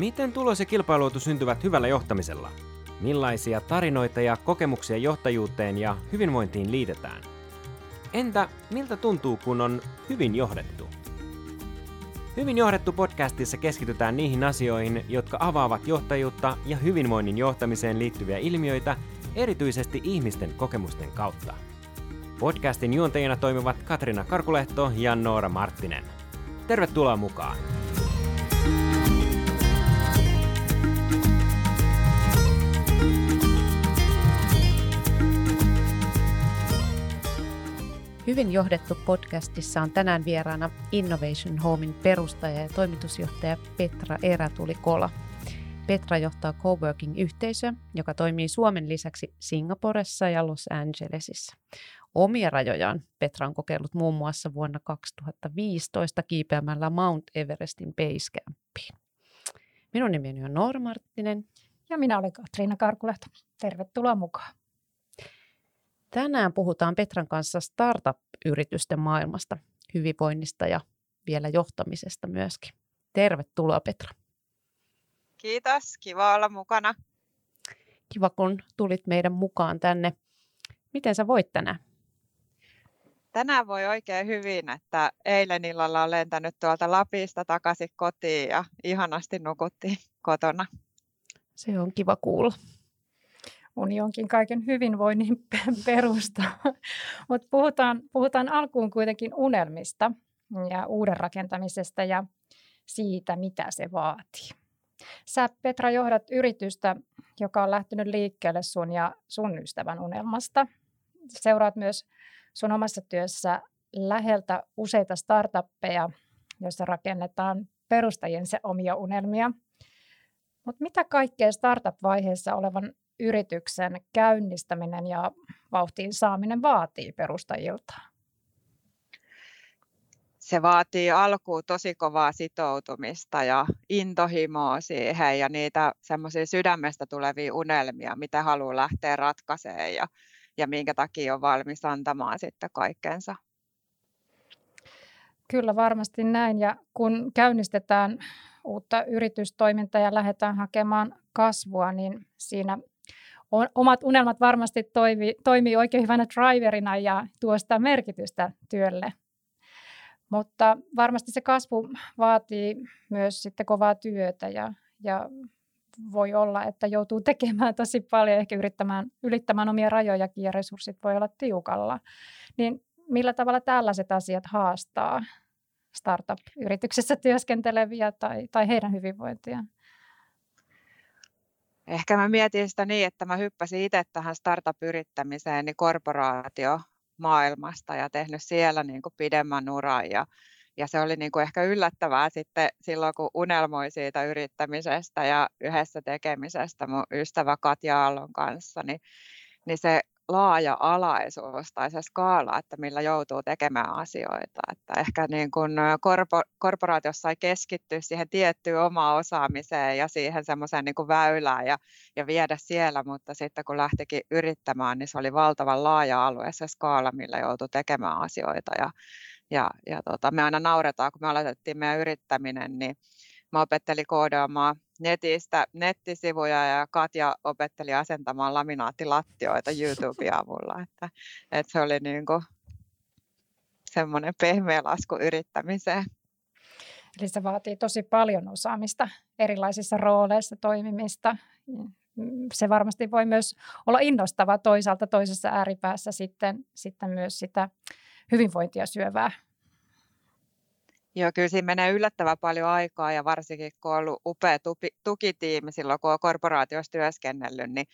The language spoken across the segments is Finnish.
Miten tulos ja kilpailuotu syntyvät hyvällä johtamisella? Millaisia tarinoita ja kokemuksia johtajuuteen ja hyvinvointiin liitetään? Entä miltä tuntuu, kun on hyvin johdettu? Hyvin johdettu podcastissa keskitytään niihin asioihin, jotka avaavat johtajuutta ja hyvinvoinnin johtamiseen liittyviä ilmiöitä erityisesti ihmisten kokemusten kautta. Podcastin juontajina toimivat Katrina Karkulehto ja Noora Marttinen. Tervetuloa mukaan! Hyvin johdettu podcastissa on tänään vieraana Innovation Homein perustaja ja toimitusjohtaja Petra Erätuli-Kola. Petra johtaa coworking-yhteisöä, joka toimii Suomen lisäksi Singaporessa ja Los Angelesissa. Omia rajojaan Petra on kokeillut muun muassa vuonna 2015 kiipeämällä Mount Everestin Basecampiin. Minun nimeni on Noora Marttinen. Ja minä olen Katriina Karkulehto. Tervetuloa mukaan. Tänään puhutaan Petran kanssa startup-yritysten maailmasta, hyvinvoinnista ja vielä johtamisesta myöskin. Tervetuloa Petra. Kiitos, kiva olla mukana. Kiva, kun tulit meidän mukaan tänne. Miten sä voit tänään? Tänään voi oikein hyvin, että eilen illalla olen lentänyt tuolta Lapista takaisin kotiin ja ihanasti nukuttiin kotona. Se on kiva kuulla uni onkin kaiken hyvinvoinnin perusta. Mutta puhutaan, puhutaan alkuun kuitenkin unelmista ja uuden rakentamisesta ja siitä, mitä se vaatii. Sä Petra johdat yritystä, joka on lähtenyt liikkeelle sun ja sun ystävän unelmasta. Seuraat myös sun omassa työssä läheltä useita startuppeja, joissa rakennetaan perustajien se omia unelmia. Mutta mitä kaikkea startup-vaiheessa olevan yrityksen käynnistäminen ja vauhtiin saaminen vaatii perustajilta? Se vaatii alkuun tosi kovaa sitoutumista ja intohimoa siihen ja niitä semmoisia sydämestä tulevia unelmia, mitä haluaa lähteä ratkaisemaan ja, ja minkä takia on valmis antamaan sitten kaikkensa. Kyllä varmasti näin ja kun käynnistetään uutta yritystoimintaa ja lähdetään hakemaan kasvua, niin siinä omat unelmat varmasti toimi, toimii oikein hyvänä driverina ja tuo sitä merkitystä työlle. Mutta varmasti se kasvu vaatii myös sitten kovaa työtä ja, ja voi olla, että joutuu tekemään tosi paljon, ehkä yrittämään, ylittämään omia rajojakin ja resurssit voi olla tiukalla. Niin millä tavalla tällaiset asiat haastaa startup-yrityksessä työskenteleviä tai, tai heidän hyvinvointiaan? Ehkä mä mietin sitä niin, että mä hyppäsin itse tähän startup-yrittämiseen niin korporaatio maailmasta ja tehnyt siellä niin kuin pidemmän uran. Ja, ja se oli niin kuin ehkä yllättävää sitten silloin, kun unelmoi siitä yrittämisestä ja yhdessä tekemisestä mun ystävä Katja Aallon kanssa, niin, niin se laaja-alaisuus tai se skaala, että millä joutuu tekemään asioita. Että ehkä niin kuin korpo, korporaatiossa sai keskittyä siihen tiettyyn omaan osaamiseen ja siihen semmoiseen niin väylään ja, ja viedä siellä, mutta sitten kun lähtikin yrittämään, niin se oli valtavan laaja-alue se skaala, millä joutui tekemään asioita. Ja, ja, ja tota, me aina nauretaan, kun me aloitettiin meidän yrittäminen, niin mä opettelin koodaamaan netistä nettisivuja ja Katja opetteli asentamaan laminaattilattioita YouTuben avulla. Että, että se oli niin kuin semmoinen pehmeä lasku yrittämiseen. Eli se vaatii tosi paljon osaamista erilaisissa rooleissa toimimista. Se varmasti voi myös olla innostava toisaalta toisessa ääripäässä sitten, sitten myös sitä hyvinvointia syövää Joo, kyllä siinä menee yllättävän paljon aikaa ja varsinkin kun on ollut upea tupi, tukitiimi silloin, kun on korporaatiossa työskennellyt, niin,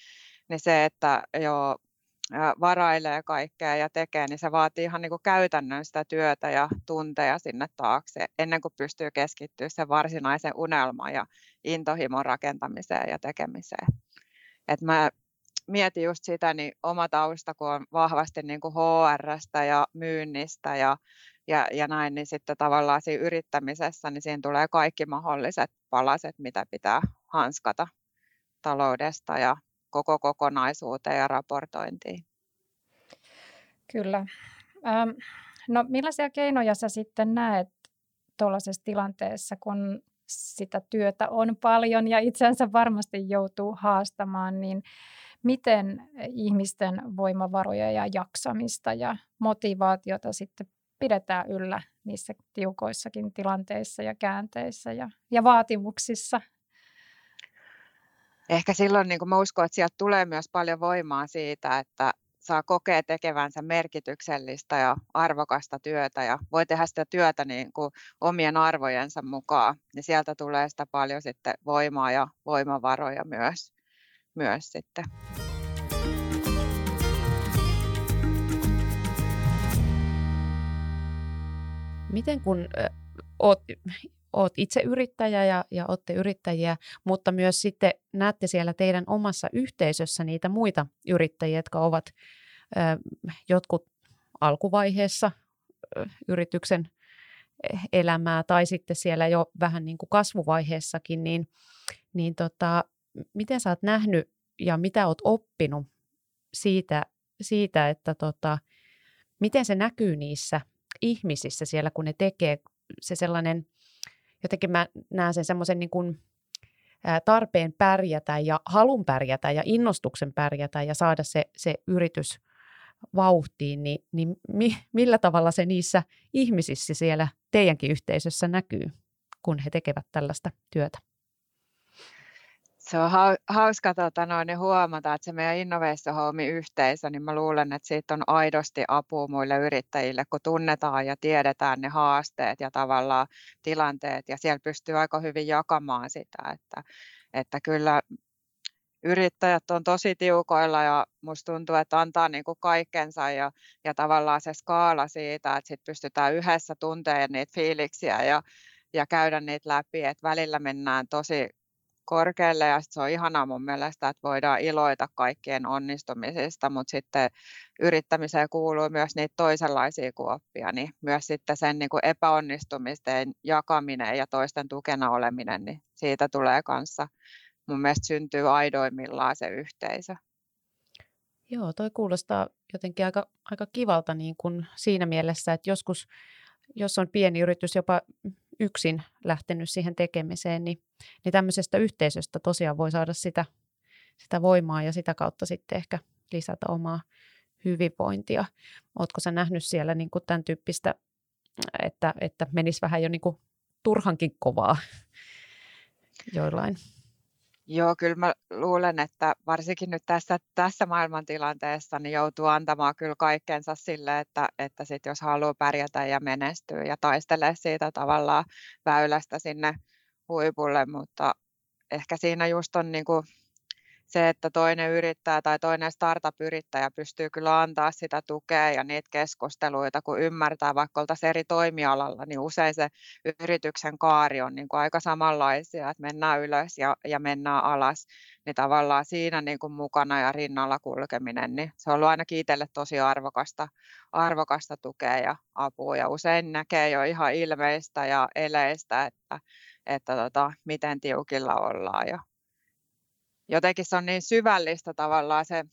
niin se, että jo varailee kaikkea ja tekee, niin se vaatii ihan niin kuin käytännön sitä työtä ja tunteja sinne taakse, ennen kuin pystyy keskittyä sen varsinaisen unelman ja intohimon rakentamiseen ja tekemiseen. Et mä mietin just sitä, niin oma tausta, kun on vahvasti niin kuin HRstä ja myynnistä ja ja, ja näin, niin sitten tavallaan siinä yrittämisessä, niin siinä tulee kaikki mahdolliset palaset, mitä pitää hanskata taloudesta ja koko kokonaisuuteen ja raportointiin. Kyllä. Ähm, no millaisia keinoja sä sitten näet tuollaisessa tilanteessa, kun sitä työtä on paljon ja itsensä varmasti joutuu haastamaan, niin miten ihmisten voimavaroja ja jaksamista ja motivaatiota sitten pidetään yllä niissä tiukoissakin tilanteissa ja käänteissä ja, ja vaatimuksissa. Ehkä silloin niin mä uskon, että sieltä tulee myös paljon voimaa siitä, että saa kokea tekevänsä merkityksellistä ja arvokasta työtä ja voi tehdä sitä työtä niin kuin omien arvojensa mukaan, niin sieltä tulee sitä paljon sitten voimaa ja voimavaroja myös, myös sitten. Miten kun äh, oot, oot itse yrittäjä ja, ja olette yrittäjiä, mutta myös sitten näette siellä teidän omassa yhteisössä niitä muita yrittäjiä, jotka ovat äh, jotkut alkuvaiheessa äh, yrityksen elämää tai sitten siellä jo vähän niin kuin kasvuvaiheessakin, niin, niin tota, miten sä oot nähnyt ja mitä oot oppinut siitä, siitä että tota, miten se näkyy niissä ihmisissä siellä, kun ne tekee se sellainen, jotenkin mä näen sen semmoisen niin kuin, tarpeen pärjätä ja halun pärjätä ja innostuksen pärjätä ja saada se, se yritys vauhtiin, niin, niin mi, millä tavalla se niissä ihmisissä siellä teidänkin yhteisössä näkyy, kun he tekevät tällaista työtä? Se on hauska tota, noin, huomata, että se meidän Innovation Home-yhteisö, niin mä luulen, että siitä on aidosti apua muille yrittäjille, kun tunnetaan ja tiedetään ne haasteet ja tavallaan tilanteet, ja siellä pystyy aika hyvin jakamaan sitä, että, että kyllä yrittäjät on tosi tiukoilla ja musta tuntuu, että antaa niin kuin kaikkensa ja, ja tavallaan se skaala siitä, että sit pystytään yhdessä tuntemaan niitä fiiliksiä ja, ja käydä niitä läpi, että välillä mennään tosi korkealle ja se on ihanaa mun mielestä, että voidaan iloita kaikkien onnistumisista, mutta sitten yrittämiseen kuuluu myös niitä toisenlaisia kuoppia, niin myös sitten sen niin kuin epäonnistumisten jakaminen ja toisten tukena oleminen, niin siitä tulee kanssa mun mielestä syntyy aidoimmillaan se yhteisö. Joo, toi kuulostaa jotenkin aika, aika kivalta niin kuin siinä mielessä, että joskus, jos on pieni yritys, jopa yksin lähtenyt siihen tekemiseen, niin, niin tämmöisestä yhteisöstä tosiaan voi saada sitä, sitä voimaa ja sitä kautta sitten ehkä lisätä omaa hyvinvointia. Oletko sä nähnyt siellä niin kuin tämän tyyppistä, että, että menisi vähän jo niin kuin turhankin kovaa joillain? Joo, kyllä mä luulen, että varsinkin nyt tässä, tässä maailmantilanteessa niin joutuu antamaan kyllä kaikkensa sille, että, että sit jos haluaa pärjätä ja menestyä ja taistella siitä tavallaan väylästä sinne huipulle, mutta ehkä siinä just on niin kuin se, että toinen yrittäjä tai toinen startup-yrittäjä pystyy kyllä antaa sitä tukea ja niitä keskusteluita, kun ymmärtää vaikka oltaisiin eri toimialalla, niin usein se yrityksen kaari on niin kuin aika samanlaisia, että mennään ylös ja, ja mennään alas, niin tavallaan siinä niin kuin mukana ja rinnalla kulkeminen, niin se on ollut ainakin itselle tosi arvokasta, arvokasta tukea ja apua. Ja usein näkee jo ihan ilmeistä ja eleistä, että, että tota, miten tiukilla ollaan ja jotenkin se on niin syvällistä tavallaan se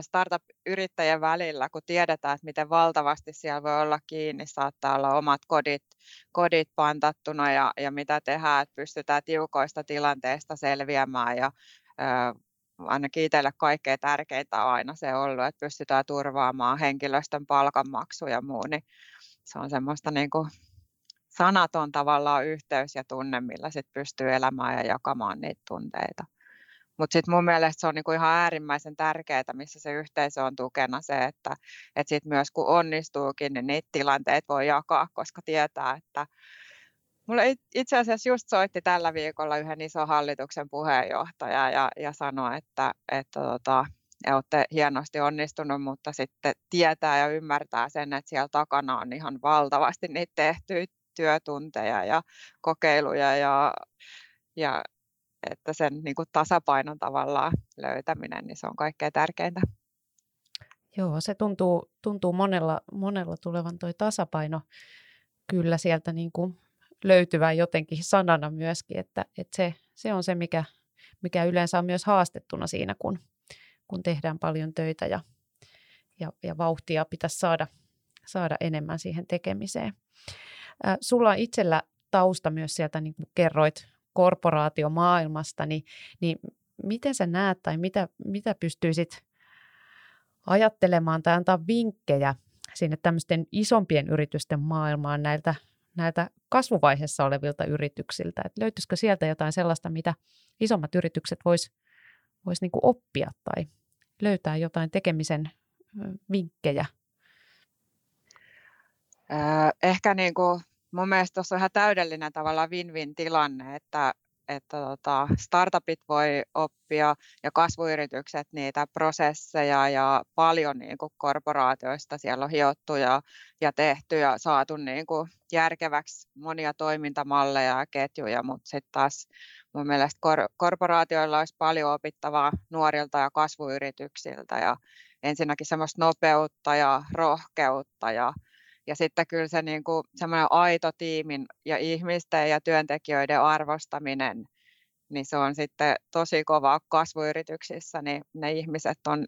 startup-yrittäjän välillä, kun tiedetään, että miten valtavasti siellä voi olla kiinni, saattaa olla omat kodit, kodit pantattuna ja, ja mitä tehdään, että pystytään tiukoista tilanteista selviämään ja ää, ainakin itselle kaikkein tärkeintä on aina se ollut, että pystytään turvaamaan henkilöstön palkanmaksu ja muu, niin se on semmoista niin kuin sanaton tavallaan yhteys ja tunne, millä sit pystyy elämään ja jakamaan niitä tunteita. Mutta sitten mun mielestä se on niinku ihan äärimmäisen tärkeää, missä se yhteisö on tukena se, että et sit myös kun onnistuukin, niin niitä tilanteita voi jakaa, koska tietää, että Mulle itse asiassa just soitti tällä viikolla yhden ison hallituksen puheenjohtaja ja, ja sanoi, että, että tota, olette hienosti onnistunut, mutta sitten tietää ja ymmärtää sen, että siellä takana on ihan valtavasti niitä tehtyjä työtunteja ja kokeiluja ja, ja että sen niin kuin tasapainon tavallaan löytäminen, niin se on kaikkein tärkeintä. Joo, se tuntuu, tuntuu monella, monella tulevan tuo tasapaino kyllä sieltä niin kuin löytyvän jotenkin sanana myöskin, että, että se, se on se, mikä, mikä yleensä on myös haastettuna siinä, kun, kun tehdään paljon töitä ja, ja, ja vauhtia pitäisi saada, saada enemmän siihen tekemiseen. Sulla itsellä tausta myös sieltä, niin kuin kerroit, korporaatiomaailmasta, niin, niin miten sä näet tai mitä, mitä pystyisit ajattelemaan tai antaa vinkkejä sinne tämmöisten isompien yritysten maailmaan näiltä, näiltä kasvuvaiheessa olevilta yrityksiltä? Et löytyisikö sieltä jotain sellaista, mitä isommat yritykset vois, vois niin oppia tai löytää jotain tekemisen vinkkejä? Ehkä niin kuin, mun mielestä tuossa on ihan täydellinen tavalla win-win tilanne, että että tota, startupit voi oppia ja kasvuyritykset niitä prosesseja ja paljon niin kuin korporaatioista siellä on hiottu ja, ja tehty ja saatu niin kuin järkeväksi monia toimintamalleja ja ketjuja, mutta sitten taas mun mielestä kor- korporaatioilla olisi paljon opittavaa nuorilta ja kasvuyrityksiltä ja ensinnäkin semmoista nopeutta ja rohkeutta ja ja sitten kyllä se niin kuin semmoinen aito tiimin ja ihmisten ja työntekijöiden arvostaminen, niin se on sitten tosi kovaa kasvuyrityksissä, niin ne ihmiset on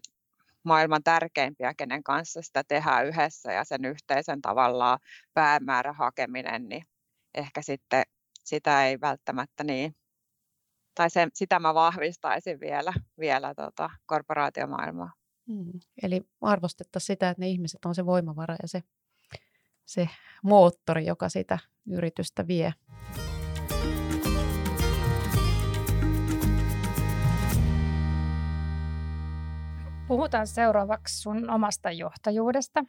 maailman tärkeimpiä, kenen kanssa sitä tehdään yhdessä ja sen yhteisen tavallaan päämäärän hakeminen, niin ehkä sitten sitä ei välttämättä niin, tai se, sitä mä vahvistaisin vielä, vielä tota korporaatiomaailmaa. Hmm. Eli arvostettaisiin sitä, että ne ihmiset on se voimavara ja se se moottori, joka sitä yritystä vie. Puhutaan seuraavaksi sun omasta johtajuudesta.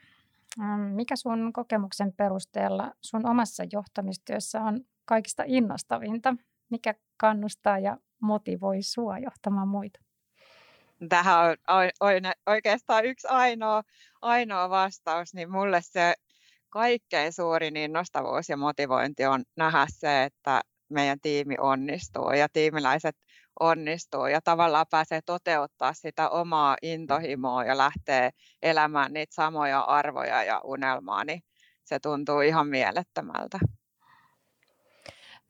Ähm, mikä sun kokemuksen perusteella sun omassa johtamistyössä on kaikista innostavinta? Mikä kannustaa ja motivoi sua johtamaan muita? Tähän on oikeastaan yksi ainoa, ainoa vastaus, niin mulle se kaikkein suurin innostavuus ja motivointi on nähdä se, että meidän tiimi onnistuu ja tiimiläiset onnistuu ja tavallaan pääsee toteuttaa sitä omaa intohimoa ja lähtee elämään niitä samoja arvoja ja unelmaa, niin se tuntuu ihan mielettömältä.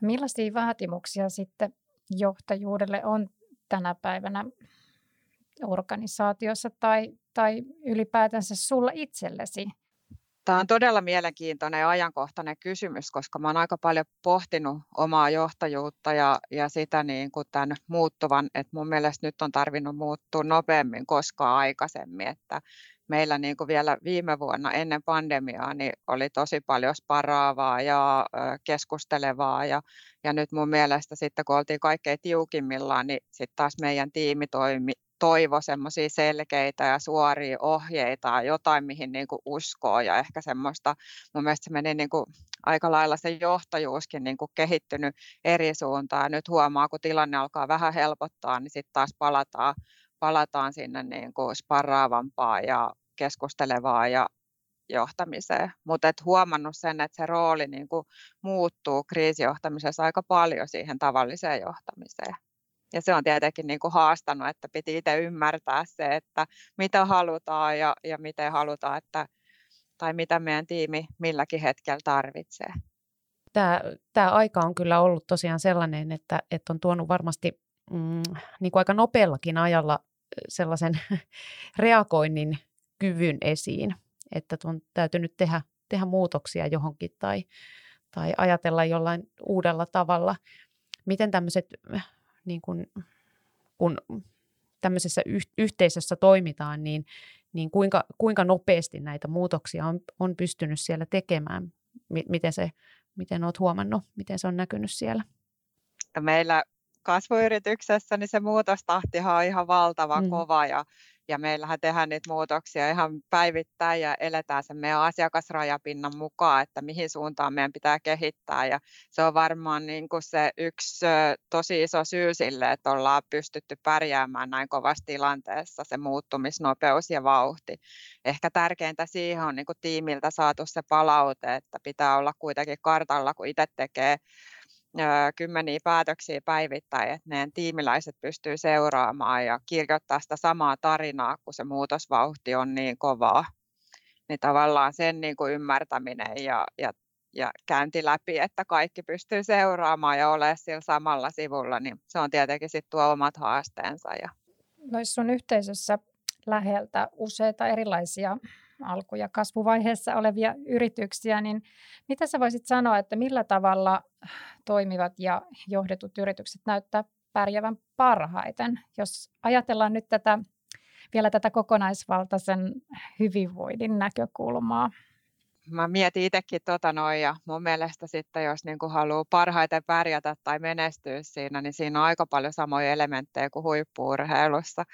Millaisia vaatimuksia sitten johtajuudelle on tänä päivänä organisaatiossa tai, tai ylipäätänsä sulla itsellesi? Tämä on todella mielenkiintoinen ja ajankohtainen kysymys, koska olen aika paljon pohtinut omaa johtajuutta ja, ja sitä niin kuin tämän muuttuvan, että mun mielestä nyt on tarvinnut muuttua nopeammin koskaan aikaisemmin, että meillä niin kuin vielä viime vuonna ennen pandemiaa niin oli tosi paljon sparaavaa ja keskustelevaa ja, ja nyt mun mielestä sitten kun oltiin kaikkein tiukimmillaan, niin sitten taas meidän tiimi toimi, toivo semmoisia selkeitä ja suoria ohjeita, jotain mihin niin kuin uskoo ja ehkä semmoista, mun mielestä se meni niin kuin aika lailla se johtajuuskin niin kuin kehittynyt eri suuntaan. Nyt huomaa, kun tilanne alkaa vähän helpottaa, niin sitten taas palataan, palataan sinne niin kuin sparraavampaa ja keskustelevaa ja johtamiseen, mutta et huomannut sen, että se rooli niin kuin muuttuu kriisijohtamisessa aika paljon siihen tavalliseen johtamiseen. Ja se on tietenkin niin kuin haastanut, että piti itse ymmärtää se, että mitä halutaan ja, ja miten halutaan, että, tai mitä meidän tiimi milläkin hetkellä tarvitsee. Tämä, tämä aika on kyllä ollut tosiaan sellainen, että, että on tuonut varmasti mm, niin kuin aika nopeallakin ajalla sellaisen reagoinnin kyvyn esiin, että on täytynyt tehdä, tehdä muutoksia johonkin tai, tai ajatella jollain uudella tavalla. Miten tämmöiset niin kun, kun tämmöisessä yhteisössä toimitaan, niin, niin kuinka, kuinka nopeasti näitä muutoksia on, on pystynyt siellä tekemään? Miten, se, miten olet huomannut, miten se on näkynyt siellä? Meillä kasvuyrityksessä niin se muutostahtihan on ihan valtava mm. kova ja ja meillähän tehdään niitä muutoksia ihan päivittäin ja eletään sen meidän asiakasrajapinnan mukaan, että mihin suuntaan meidän pitää kehittää. Ja se on varmaan niin kuin se yksi tosi iso syy sille, että ollaan pystytty pärjäämään näin kovassa tilanteessa, se muuttumisnopeus ja vauhti. Ehkä tärkeintä siihen on niin kuin tiimiltä saatu se palaute, että pitää olla kuitenkin kartalla, kun itse tekee kymmeniä päätöksiä päivittäin, että meidän tiimiläiset pystyy seuraamaan ja kirjoittaa sitä samaa tarinaa, kun se muutosvauhti on niin kovaa. Niin tavallaan sen niin kuin ymmärtäminen ja, ja, ja käynti läpi, että kaikki pystyy seuraamaan ja olemaan sillä samalla sivulla, niin se on tietenkin sitten tuo omat haasteensa. Ja... Noissa sun yhteisössä läheltä useita erilaisia alku- ja kasvuvaiheessa olevia yrityksiä, niin mitä sä voisit sanoa, että millä tavalla toimivat ja johdetut yritykset näyttää pärjäävän parhaiten? Jos ajatellaan nyt tätä, vielä tätä kokonaisvaltaisen hyvinvoinnin näkökulmaa. Mä mietin itsekin tota noin ja mun mielestä sitten jos niin kuin haluaa parhaiten pärjätä tai menestyä siinä, niin siinä on aika paljon samoja elementtejä kuin huippuurheilussa.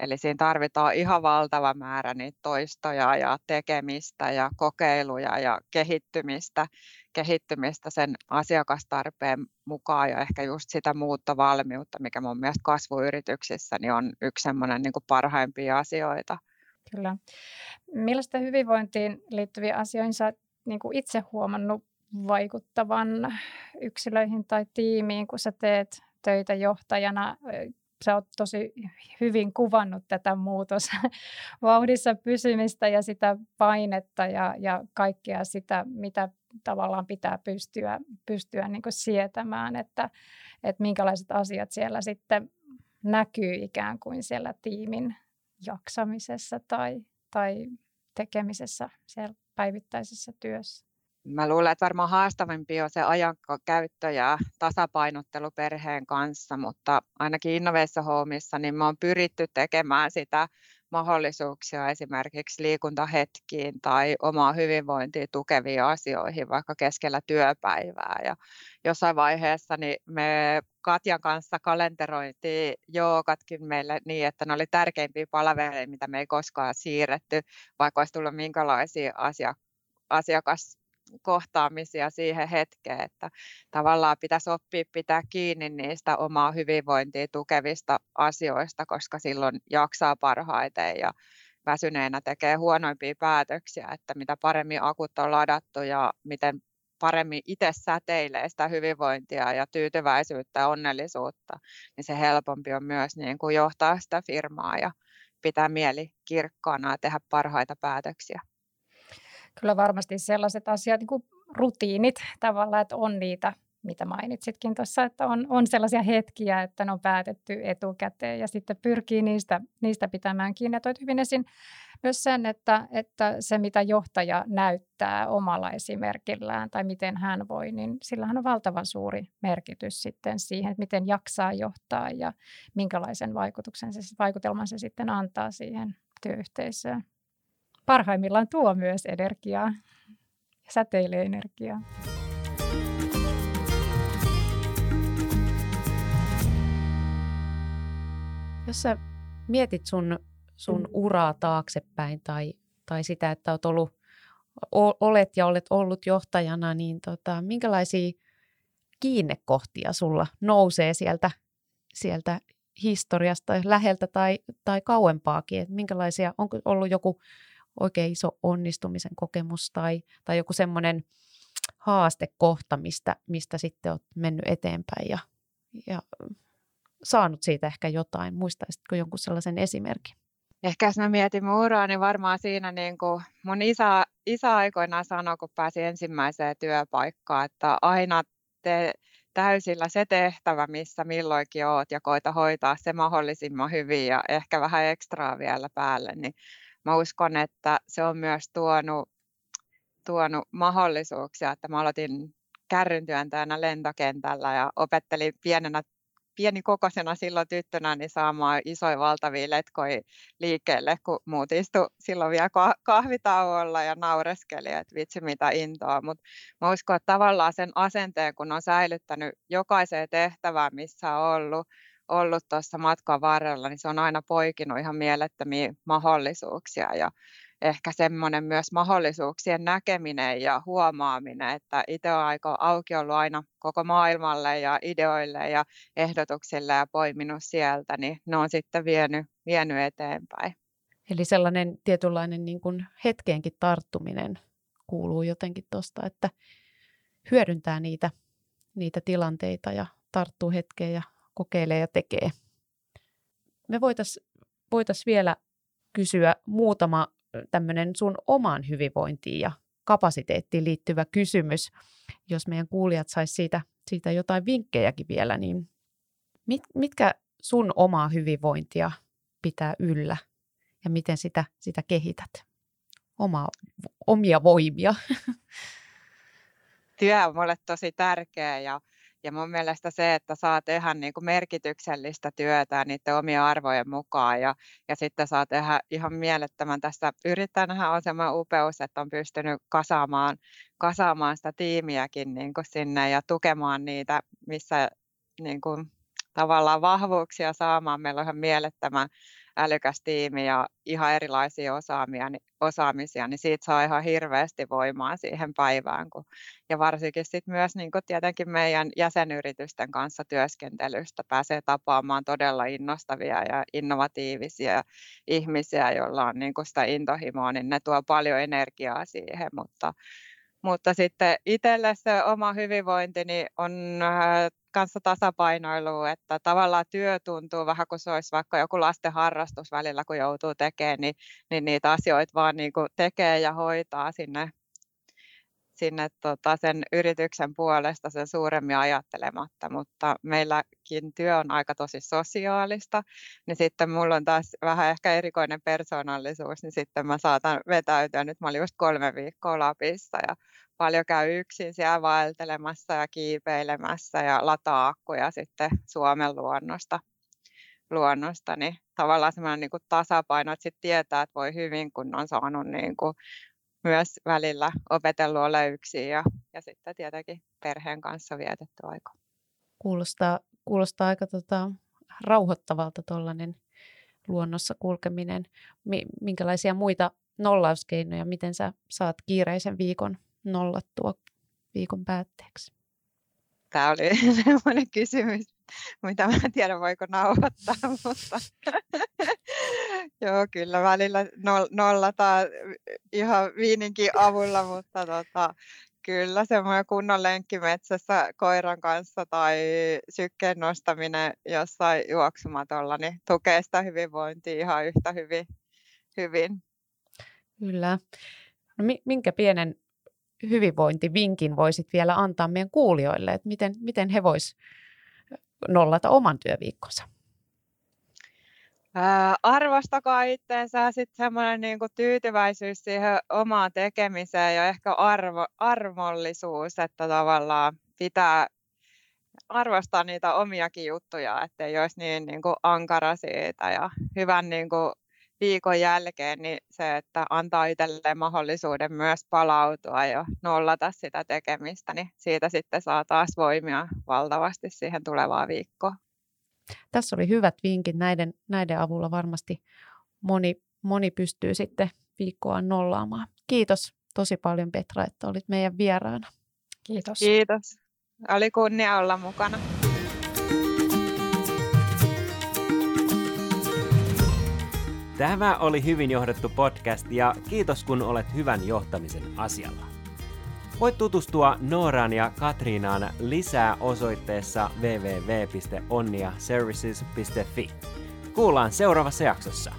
Eli siinä tarvitaan ihan valtava määrä niitä toistoja ja tekemistä ja kokeiluja ja kehittymistä, kehittymistä sen asiakastarpeen mukaan ja ehkä just sitä muuttovalmiutta, mikä mun mielestä kasvuyrityksissä niin on yksi semmoinen niin parhaimpia asioita. Kyllä. Millaista hyvinvointiin liittyviä asioihin sä niin kuin itse huomannut vaikuttavan yksilöihin tai tiimiin, kun sä teet töitä johtajana sä oot tosi hyvin kuvannut tätä muutos vauhdissa pysymistä ja sitä painetta ja, ja kaikkea sitä, mitä tavallaan pitää pystyä, pystyä niin kuin sietämään, että, että minkälaiset asiat siellä sitten näkyy ikään kuin siellä tiimin jaksamisessa tai, tai tekemisessä siellä päivittäisessä työssä. Mä luulen, että varmaan haastavampi on se ajankäyttö ja tasapainottelu perheen kanssa, mutta ainakin Innoveissa Homeissa niin me on pyritty tekemään sitä mahdollisuuksia esimerkiksi liikuntahetkiin tai omaa hyvinvointia tukeviin asioihin vaikka keskellä työpäivää. Ja jossain vaiheessa niin me Katjan kanssa kalenteroitiin jookatkin meille niin, että ne oli tärkeimpiä palveluja, mitä me ei koskaan siirretty, vaikka olisi tullut minkälaisia asia, asiakas kohtaamisia siihen hetkeen, että tavallaan pitäisi oppia pitää kiinni niistä omaa hyvinvointia tukevista asioista, koska silloin jaksaa parhaiten ja väsyneenä tekee huonoimpia päätöksiä, että mitä paremmin akut on ladattu ja miten paremmin itse säteilee sitä hyvinvointia ja tyytyväisyyttä ja onnellisuutta, niin se helpompi on myös niin kuin johtaa sitä firmaa ja pitää mieli kirkkaana ja tehdä parhaita päätöksiä kyllä varmasti sellaiset asiat, niin kuin rutiinit tavallaan, että on niitä, mitä mainitsitkin tuossa, että on, on sellaisia hetkiä, että ne on päätetty etukäteen ja sitten pyrkii niistä, niistä pitämään kiinni. Ja toit hyvin esiin myös sen, että, että se mitä johtaja näyttää omalla esimerkillään tai miten hän voi, niin sillähän on valtavan suuri merkitys sitten siihen, että miten jaksaa johtaa ja minkälaisen vaikutuksen se, vaikutelman se sitten antaa siihen työyhteisöön parhaimmillaan tuo myös energiaa ja säteilee energiaa. Jos sä mietit sun, sun mm. uraa taaksepäin tai, tai sitä, että olet ollut, olet ja olet ollut johtajana, niin tota, minkälaisia kiinnekohtia sulla nousee sieltä, sieltä historiasta läheltä tai, tai kauempaakin? Et minkälaisia, onko ollut joku oikein iso onnistumisen kokemus tai, tai joku semmoinen haastekohta, mistä, mistä sitten olet mennyt eteenpäin ja, ja saanut siitä ehkä jotain. Muistaisitko jonkun sellaisen esimerkin? Ehkä jos mä mietin mun uraa, niin varmaan siinä niin kuin mun isä, isä aikoinaan sanoi, kun pääsi ensimmäiseen työpaikkaan, että aina te täysillä se tehtävä, missä milloinkin oot ja koita hoitaa se mahdollisimman hyvin ja ehkä vähän ekstraa vielä päälle, niin mä uskon, että se on myös tuonut, tuonut mahdollisuuksia, että mä aloitin kärryntyöntäjänä lentokentällä ja opettelin pienenä pienikokoisena silloin tyttönä niin saamaan isoja valtavia letkoja liikkeelle, kun muut istu silloin vielä kahvitauolla ja naureskeli, että vitsi mitä intoa. Mutta mä uskon, että tavallaan sen asenteen, kun on säilyttänyt jokaiseen tehtävään, missä on ollut, ollut tuossa matkan varrella, niin se on aina poikinut ihan mielettömiä mahdollisuuksia ja ehkä semmoinen myös mahdollisuuksien näkeminen ja huomaaminen, että itse on aika auki ollut aina koko maailmalle ja ideoille ja ehdotuksille ja poiminut sieltä, niin ne on sitten vienyt, vienyt eteenpäin. Eli sellainen tietynlainen niin kuin hetkeenkin tarttuminen kuuluu jotenkin tuosta, että hyödyntää niitä, niitä tilanteita ja tarttuu hetkeen ja kokeilee ja tekee. Me voitaisiin voitais vielä kysyä muutama tämmöinen sun omaan hyvinvointiin ja kapasiteettiin liittyvä kysymys. Jos meidän kuulijat sais siitä, siitä jotain vinkkejäkin vielä, niin mit, mitkä sun omaa hyvinvointia pitää yllä ja miten sitä, sitä kehität? oma, omia voimia? Työ on mulle tosi tärkeä ja, ja mun mielestä se, että saa tehdä niin kuin merkityksellistä työtä niiden omien arvojen mukaan ja, ja sitten saa tehdä ihan mielettömän tässä yrittäjänähän on semmoinen upeus, että on pystynyt kasaamaan, kasaamaan sitä tiimiäkin niin kuin sinne ja tukemaan niitä, missä niin kuin, tavallaan vahvuuksia saamaan. Meillä on ihan mielettömän älykäs tiimi ja ihan erilaisia osaamia, osaamisia, niin siitä saa ihan hirveästi voimaa siihen päivään. Kun, ja varsinkin sit myös niin tietenkin meidän jäsenyritysten kanssa työskentelystä pääsee tapaamaan todella innostavia ja innovatiivisia ihmisiä, joilla on niin sitä intohimoa, niin ne tuo paljon energiaa siihen, mutta mutta sitten itselle se oma hyvinvointi niin on äh, kanssa tasapainoilu, että tavallaan työ tuntuu vähän kuin se olisi vaikka joku lasten harrastus välillä, kun joutuu tekemään, niin, niin niitä asioita vaan niin kuin tekee ja hoitaa sinne, sinne tota sen yrityksen puolesta sen suuremmin ajattelematta, mutta meilläkin työ on aika tosi sosiaalista, niin sitten mulla on taas vähän ehkä erikoinen persoonallisuus, niin sitten mä saatan vetäytyä, nyt mä olin just kolme viikkoa Lapissa ja paljon käy yksin siellä vaeltelemassa ja kiipeilemässä ja lataa akkuja sitten Suomen luonnosta, luonnosta niin tavallaan semmoinen niin kuin tasapaino, että sitten tietää, että voi hyvin, kun on saanut niin kuin myös välillä opetellut olla yksin ja, ja sitten tietenkin perheen kanssa vietetty aika. Kuulostaa, kuulostaa aika tota, rauhoittavalta tuollainen luonnossa kulkeminen. Minkälaisia muita nollauskeinoja, miten sä saat kiireisen viikon nollattua viikon päätteeksi? Tämä oli sellainen kysymys, mitä mä en tiedä voiko nauhoittaa, mutta joo, kyllä välillä nollataan ihan viininkin avulla, mutta tota, kyllä semmoinen kunnon lenkki metsässä koiran kanssa tai sykkeen nostaminen jossain juoksumatolla, niin tukee sitä hyvinvointia ihan yhtä hyvin. hyvin. Kyllä. No, minkä pienen hyvinvointivinkin voisit vielä antaa meidän kuulijoille, että miten, miten he vois nollata oman työviikkonsa? Ää, arvostakaa itseensä sitten semmoinen niin tyytyväisyys siihen omaan tekemiseen ja ehkä arvo, armollisuus, että tavallaan pitää arvostaa niitä omiakin juttuja, ettei olisi niin, niin kuin ankara siitä ja hyvän niin kuin viikon jälkeen, niin se, että antaa itselleen mahdollisuuden myös palautua ja nollata sitä tekemistä, niin siitä sitten saa taas voimia valtavasti siihen tulevaan viikkoon. Tässä oli hyvät vinkit. Näiden, näiden avulla varmasti moni, moni pystyy sitten viikkoa nollaamaan. Kiitos tosi paljon Petra, että olit meidän vieraana. Kiitos. Kiitos. Oli kunnia olla mukana. Tämä oli hyvin johdettu podcast ja kiitos kun olet hyvän johtamisen asialla. Voit tutustua Nooraan ja Katriinaan lisää osoitteessa www.onniaservices.fi. Kuullaan seuraavassa jaksossa.